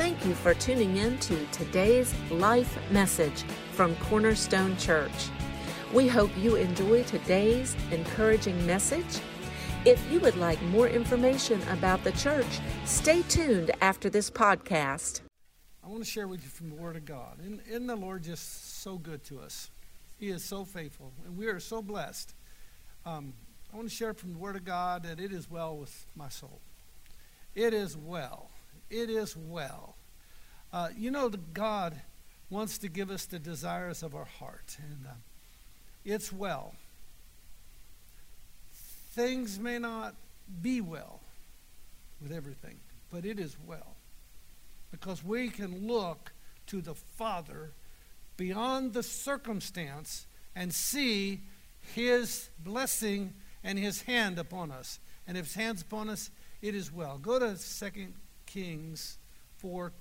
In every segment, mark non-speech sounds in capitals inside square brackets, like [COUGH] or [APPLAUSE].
Thank you for tuning in to today's life message from Cornerstone Church. We hope you enjoy today's encouraging message. If you would like more information about the church, stay tuned after this podcast. I want to share with you from the Word of God. Isn't, isn't the Lord just so good to us? He is so faithful, and we are so blessed. Um, I want to share from the Word of God that it is well with my soul. It is well it is well. Uh, you know, God wants to give us the desires of our heart, and uh, it's well. Things may not be well with everything, but it is well. Because we can look to the Father beyond the circumstance and see His blessing and His hand upon us. And if His hand's upon us, it is well. Go to Second Kings 4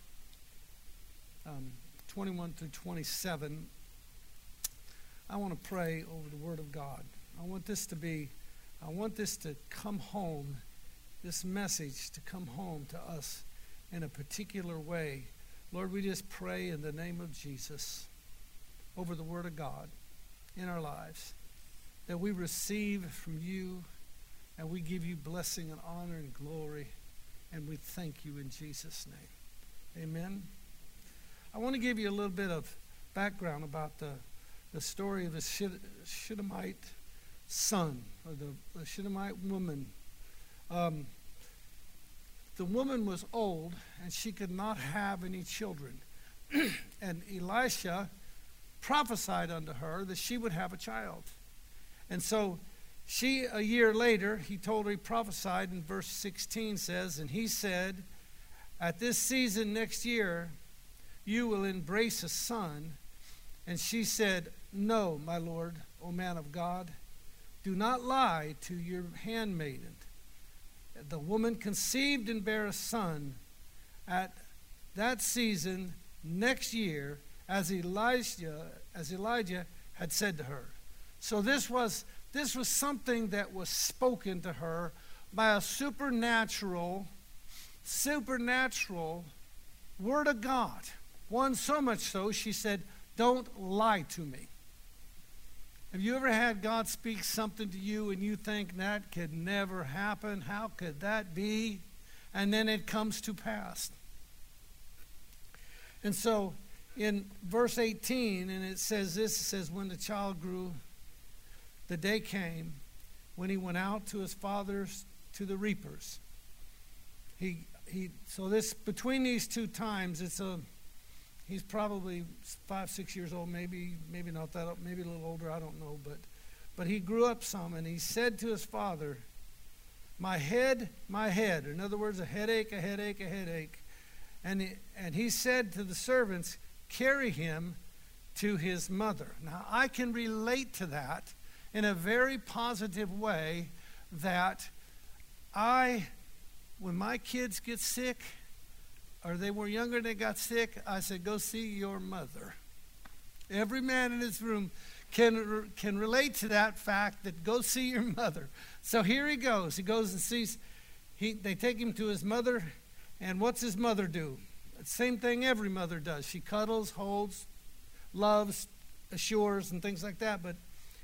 um, 21 through 27. I want to pray over the Word of God. I want this to be, I want this to come home, this message to come home to us in a particular way. Lord, we just pray in the name of Jesus over the Word of God in our lives that we receive from you and we give you blessing and honor and glory. And we thank you in Jesus' name. Amen. I want to give you a little bit of background about the, the story of the Shunammite son, or the, the woman. Um, the woman was old, and she could not have any children. [CLEARS THROAT] and Elisha prophesied unto her that she would have a child. And so she, a year later, he told her, he prophesied in verse 16 says, And he said, At this season next year, you will embrace a son. And she said, No, my Lord, O man of God, do not lie to your handmaiden. The woman conceived and bare a son at that season next year, as Elijah, as Elijah had said to her. So this was this was something that was spoken to her by a supernatural, supernatural word of God. One so much so, she said, Don't lie to me. Have you ever had God speak something to you and you think that could never happen? How could that be? And then it comes to pass. And so in verse 18, and it says this it says, When the child grew, the day came when he went out to his fathers to the reapers. He, he, so this between these two times, it's a he's probably five, six years old, maybe, maybe not that, old, maybe a little older, I don't know, but but he grew up some, and he said to his father, "My head, my head." In other words, a headache, a headache, a headache, and he, and he said to the servants, "Carry him to his mother." Now I can relate to that in a very positive way that I, when my kids get sick, or they were younger and they got sick, I said, go see your mother. Every man in this room can, can relate to that fact that go see your mother. So here he goes. He goes and sees, he, they take him to his mother, and what's his mother do? Same thing every mother does. She cuddles, holds, loves, assures, and things like that. But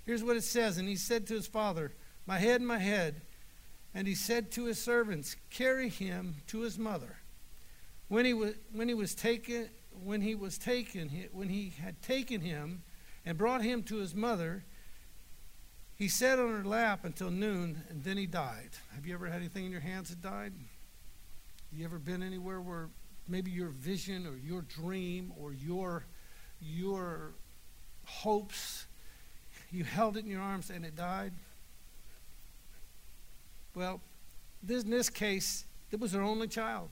Here's what it says And he said to his father, My head, my head. And he said to his servants, Carry him to his mother. When he was, when he was taken, when he was taken, when he had taken him and brought him to his mother, he sat on her lap until noon, and then he died. Have you ever had anything in your hands that died? You ever been anywhere where maybe your vision or your dream or your your hopes you held it in your arms and it died? Well, this, in this case, it was her only child.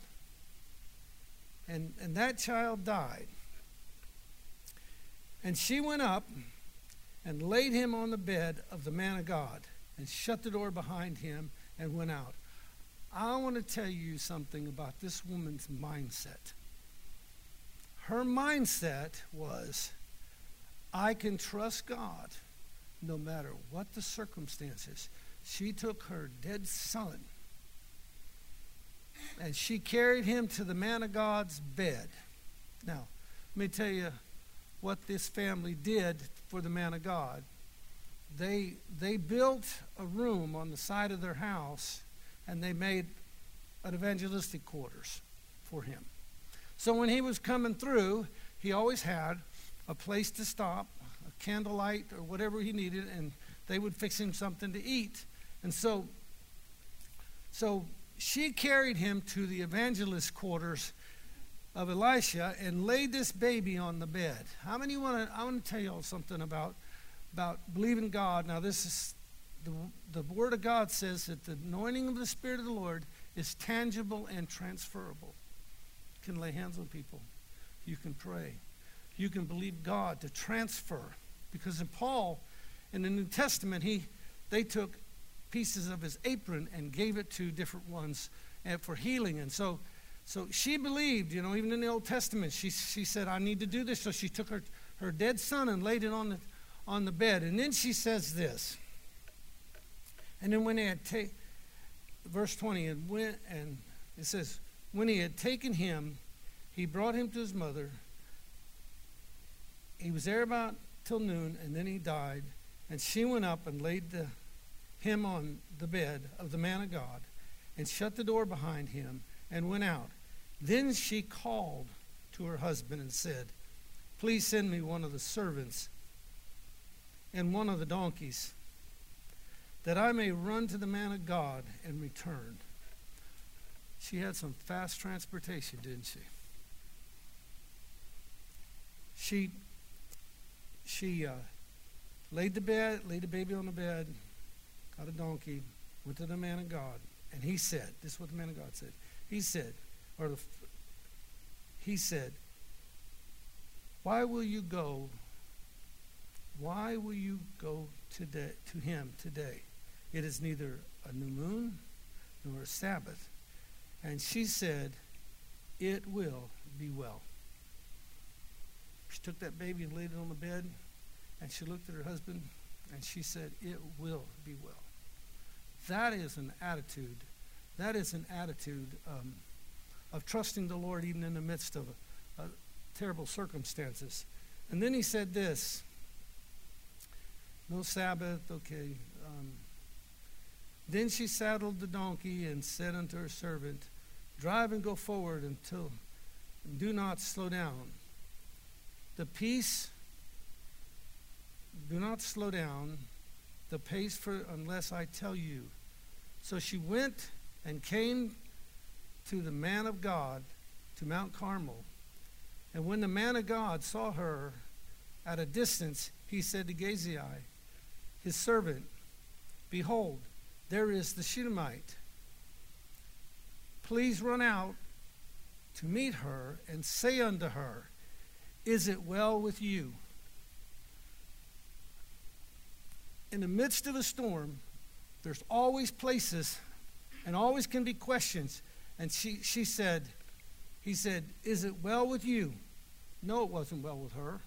And, and that child died. And she went up and laid him on the bed of the man of God and shut the door behind him and went out. I want to tell you something about this woman's mindset. Her mindset was I can trust God no matter what the circumstances. She took her dead son and she carried him to the man of God's bed. Now, let me tell you what this family did for the man of God. They, they built a room on the side of their house and they made an evangelistic quarters for him. So when he was coming through, he always had a place to stop, candlelight or whatever he needed, and they would fix him something to eat. And so, so she carried him to the evangelist quarters of Elisha and laid this baby on the bed. How many want to? I want to tell you all something about about believing God. Now, this is the the Word of God says that the anointing of the Spirit of the Lord is tangible and transferable. You can lay hands on people. You can pray. You can believe God to transfer. Because in Paul, in the New Testament, he they took pieces of his apron and gave it to different ones eh, for healing. And so, so she believed, you know, even in the Old Testament, she, she said, I need to do this. So she took her, her dead son and laid it on the, on the bed. And then she says this. And then when they had taken, verse 20, and, went, and it says, when he had taken him, he brought him to his mother. He was there about till noon, and then he died. And she went up and laid the him on the bed of the man of God and shut the door behind him and went out. Then she called to her husband and said, Please send me one of the servants and one of the donkeys, that I may run to the man of God and return. She had some fast transportation, didn't she? She she uh, laid the bed, laid the baby on the bed, got a donkey, went to the man of God, and he said, this is what the man of God said. He said, or the, he said, why will you go? Why will you go today to him today? It is neither a new moon nor a Sabbath. And she said, It will be well. She took that baby and laid it on the bed, and she looked at her husband and she said, It will be well. That is an attitude. That is an attitude um, of trusting the Lord even in the midst of terrible circumstances. And then he said this No Sabbath, okay. Um, then she saddled the donkey and said unto her servant, Drive and go forward until, do not slow down. The peace, do not slow down the pace for unless I tell you. So she went and came to the man of God to Mount Carmel. And when the man of God saw her at a distance, he said to Gehazi, his servant, Behold, there is the Shunammite. Please run out to meet her and say unto her, Is it well with you? in the midst of a storm, there's always places and always can be questions. And she, she said, he said, Is it well with you? No, it wasn't well with her.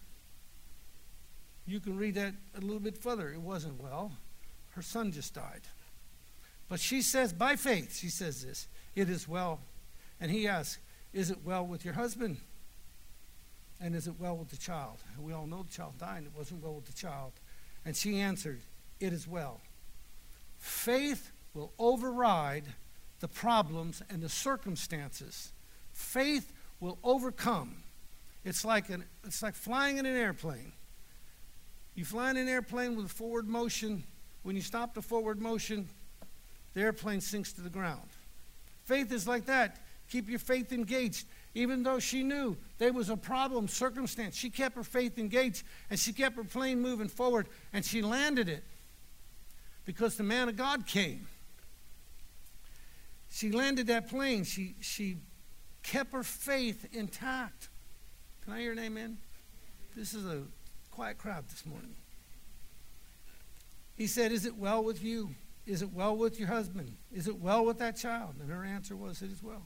You can read that a little bit further. It wasn't well. Her son just died. But she says, by faith, she says this, it is well. And he asks, Is it well with your husband? And is it well with the child? And we all know the child died, it wasn't well with the child. And she answered, it is well. Faith will override the problems and the circumstances. Faith will overcome. It's like, an, it's like flying in an airplane. You fly in an airplane with forward motion. When you stop the forward motion, the airplane sinks to the ground. Faith is like that. Keep your faith engaged. Even though she knew there was a problem, circumstance, she kept her faith engaged and she kept her plane moving forward and she landed it because the man of God came. She landed that plane. She, she kept her faith intact. Can I hear an amen? This is a quiet crowd this morning. He said, Is it well with you? Is it well with your husband? Is it well with that child? And her answer was, It is well.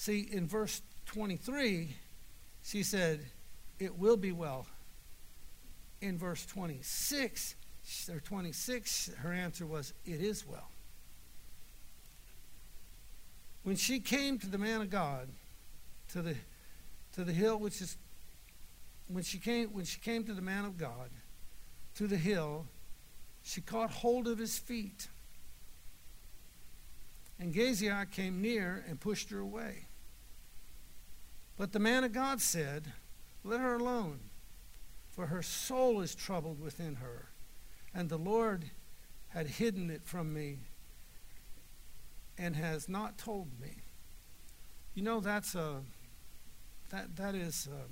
See, in verse 23, she said, It will be well. In verse 26, or 26, her answer was, It is well. when she came to the man of God, to the to the hill which is when she came when she came to the man of God, to the hill, she caught hold of his feet. And Gehazi came near and pushed her away. But the man of God said, Let her alone, for her soul is troubled within her, and the Lord had hidden it from me and has not told me. You know, that's a, that, that is a,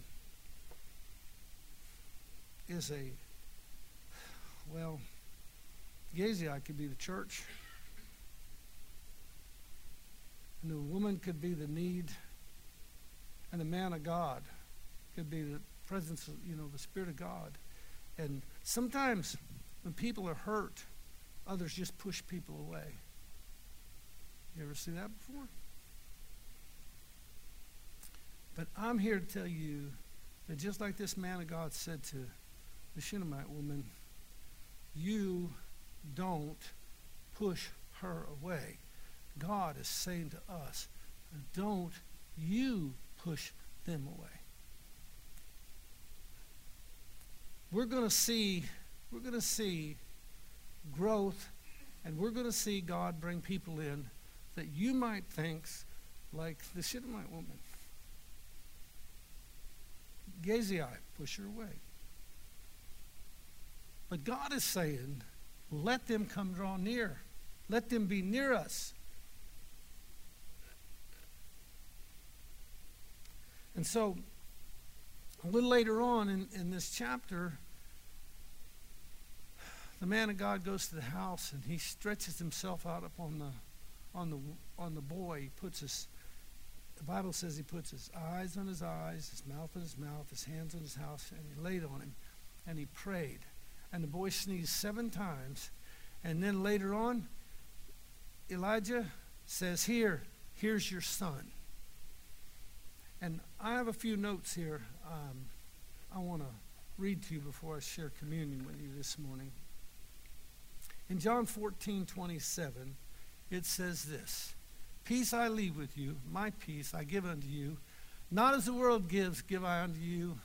is a, well, Gehazi could be the church. And the woman could be the need. And the man of God could be the presence of, you know, the Spirit of God. And sometimes when people are hurt, others just push people away. You ever see that before? But I'm here to tell you that just like this man of God said to the Shunammite woman, you don't push her away. God is saying to us, don't you push them away. We're going to see we're going to see growth and we're going to see God bring people in that you might think like the Shunammite woman. Gehazi, push her away. But God is saying, let them come draw near. Let them be near us. And so, a little later on in, in this chapter, the man of God goes to the house and he stretches himself out upon the on the on the boy. He puts his the Bible says he puts his eyes on his eyes, his mouth on his mouth, his hands on his house, and he laid on him and he prayed. And the boy sneezed seven times. And then later on, Elijah says, Here, here's your son. And I have a few notes here um, I want to read to you before I share communion with you this morning. In John 14, 27, it says this Peace I leave with you, my peace I give unto you. Not as the world gives, give I unto you.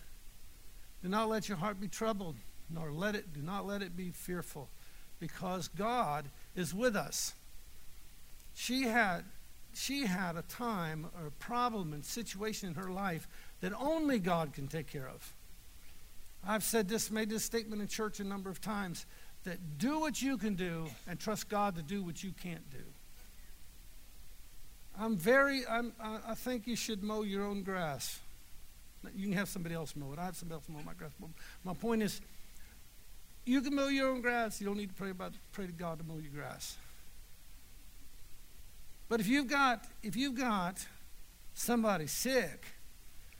Do not let your heart be troubled, nor let it, do not let it be fearful, because God is with us. She had she had a time or a problem and situation in her life that only God can take care of. I've said this, made this statement in church a number of times that do what you can do and trust God to do what you can't do. I'm very, I'm, I think you should mow your own grass. You can have somebody else mow it. I have somebody else mow my grass. My point is, you can mow your own grass. You don't need to pray about pray to God to mow your grass. But if you've got if you've got somebody sick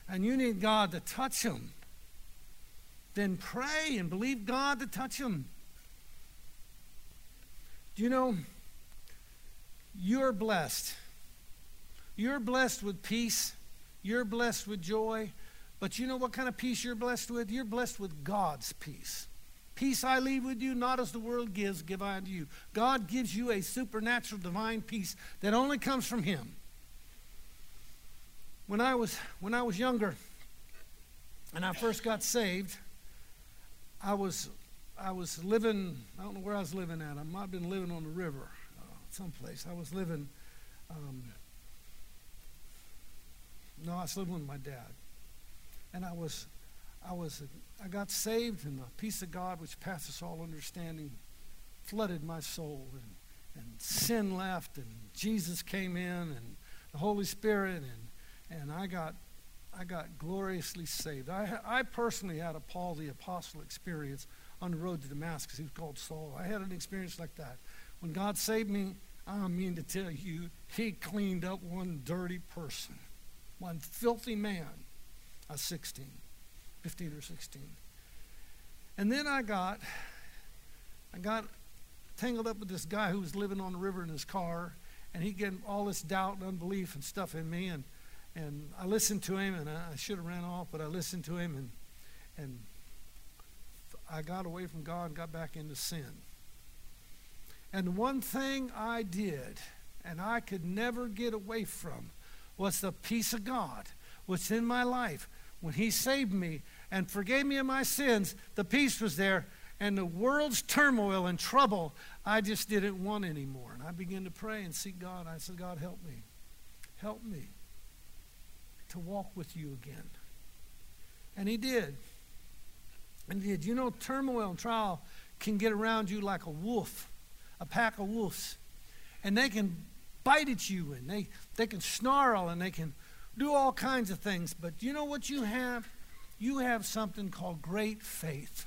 and you need God to touch them, then pray and believe God to touch them. Do you know you're blessed? You're blessed with peace. You're blessed with joy. But you know what kind of peace you're blessed with? You're blessed with God's peace. Peace I leave with you, not as the world gives, give I unto you. God gives you a supernatural divine peace that only comes from Him. When I was when I was younger and I first got saved, I was I was living I don't know where I was living at. I might have been living on the river, uh, someplace. I was living. Um, no, I was living with my dad, and I was I was I got saved, and the peace of God, which passes all understanding, flooded my soul, and, and sin left, and Jesus came in, and the Holy Spirit, and and I got I got gloriously saved. I I personally had a Paul the Apostle experience on the road to Damascus. He was called Saul. I had an experience like that. When God saved me, I mean to tell you, He cleaned up one dirty person, one filthy man. Was 16. 15 or 16. And then I got, I got tangled up with this guy who was living on the river in his car, and he getting all this doubt and unbelief and stuff in me, and and I listened to him, and I, I should have ran off, but I listened to him, and and I got away from God and got back into sin. And the one thing I did, and I could never get away from was the peace of God, which in my life, when He saved me and forgave me of my sins, the peace was there, and the world's turmoil and trouble I just didn't want anymore. And I began to pray and seek God. I said, God, help me. Help me to walk with you again. And He did. And He did. You know, turmoil and trial can get around you like a wolf, a pack of wolves. And they can bite at you and they, they can snarl and they can do all kinds of things. But you know what you have? You have something called great faith.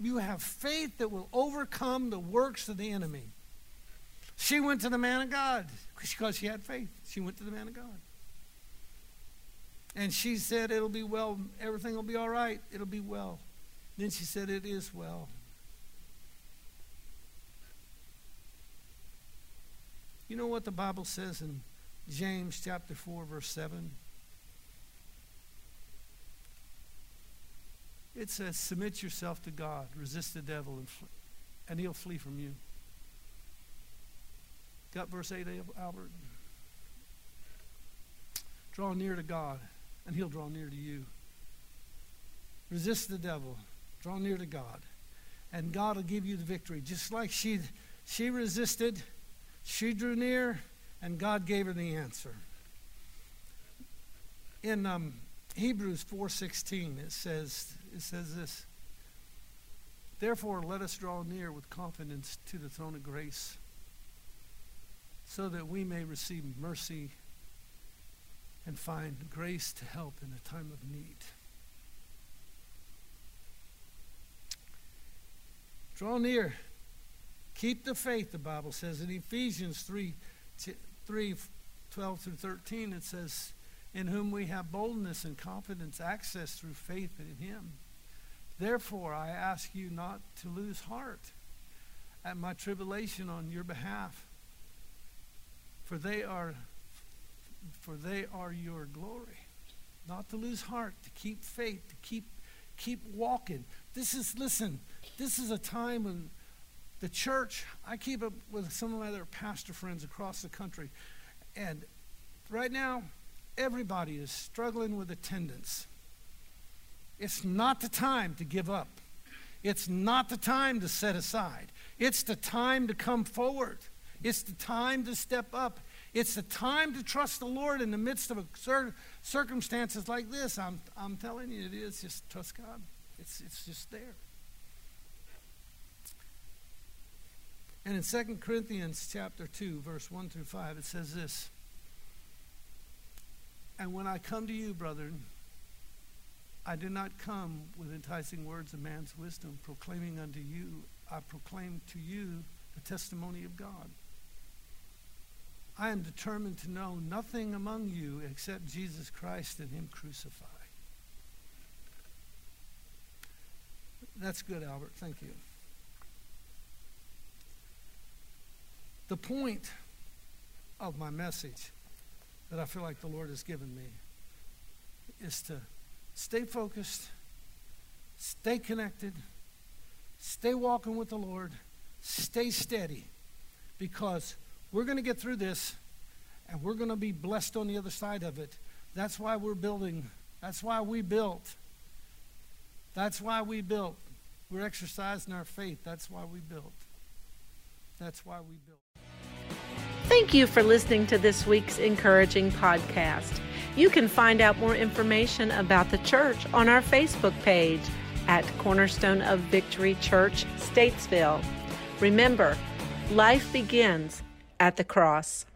You have faith that will overcome the works of the enemy. She went to the man of God because she had faith. She went to the man of God. And she said, It'll be well. Everything will be all right. It'll be well. Then she said, It is well. You know what the Bible says in James chapter 4, verse 7? It says, Submit yourself to God, resist the devil, and, and he'll flee from you. Got verse 8, Albert? Draw near to God, and he'll draw near to you. Resist the devil, draw near to God, and God will give you the victory. Just like she, she resisted, she drew near, and God gave her the answer. In um, Hebrews 4:16 it says it says this Therefore let us draw near with confidence to the throne of grace so that we may receive mercy and find grace to help in a time of need. Draw near. Keep the faith, the Bible says. In Ephesians 3, 3 12 through 13, it says, In whom we have boldness and confidence, access through faith in Him. Therefore, I ask you not to lose heart at my tribulation on your behalf, for they are for they are your glory. Not to lose heart, to keep faith, to keep keep walking. This is listen, this is a time when the church, I keep up with some of my other pastor friends across the country, and right now, everybody is struggling with attendance. It's not the time to give up. It's not the time to set aside. It's the time to come forward. It's the time to step up. It's the time to trust the Lord in the midst of circumstances like this. I'm, I'm telling you, it is. Just trust God. It's, it's just there. And in 2 Corinthians chapter 2, verse 1 through 5, it says this. And when I come to you, brethren, I do not come with enticing words of man's wisdom, proclaiming unto you, I proclaim to you the testimony of God. I am determined to know nothing among you except Jesus Christ and Him crucified. That's good, Albert. Thank you. The point of my message that I feel like the Lord has given me is to stay focused, stay connected, stay walking with the Lord, stay steady, because we're going to get through this and we're going to be blessed on the other side of it. That's why we're building. That's why we built. That's why we built. We're exercising our faith. That's why we built. That's why we built. Thank you for listening to this week's encouraging podcast. You can find out more information about the church on our Facebook page at Cornerstone of Victory Church, Statesville. Remember, life begins at the cross.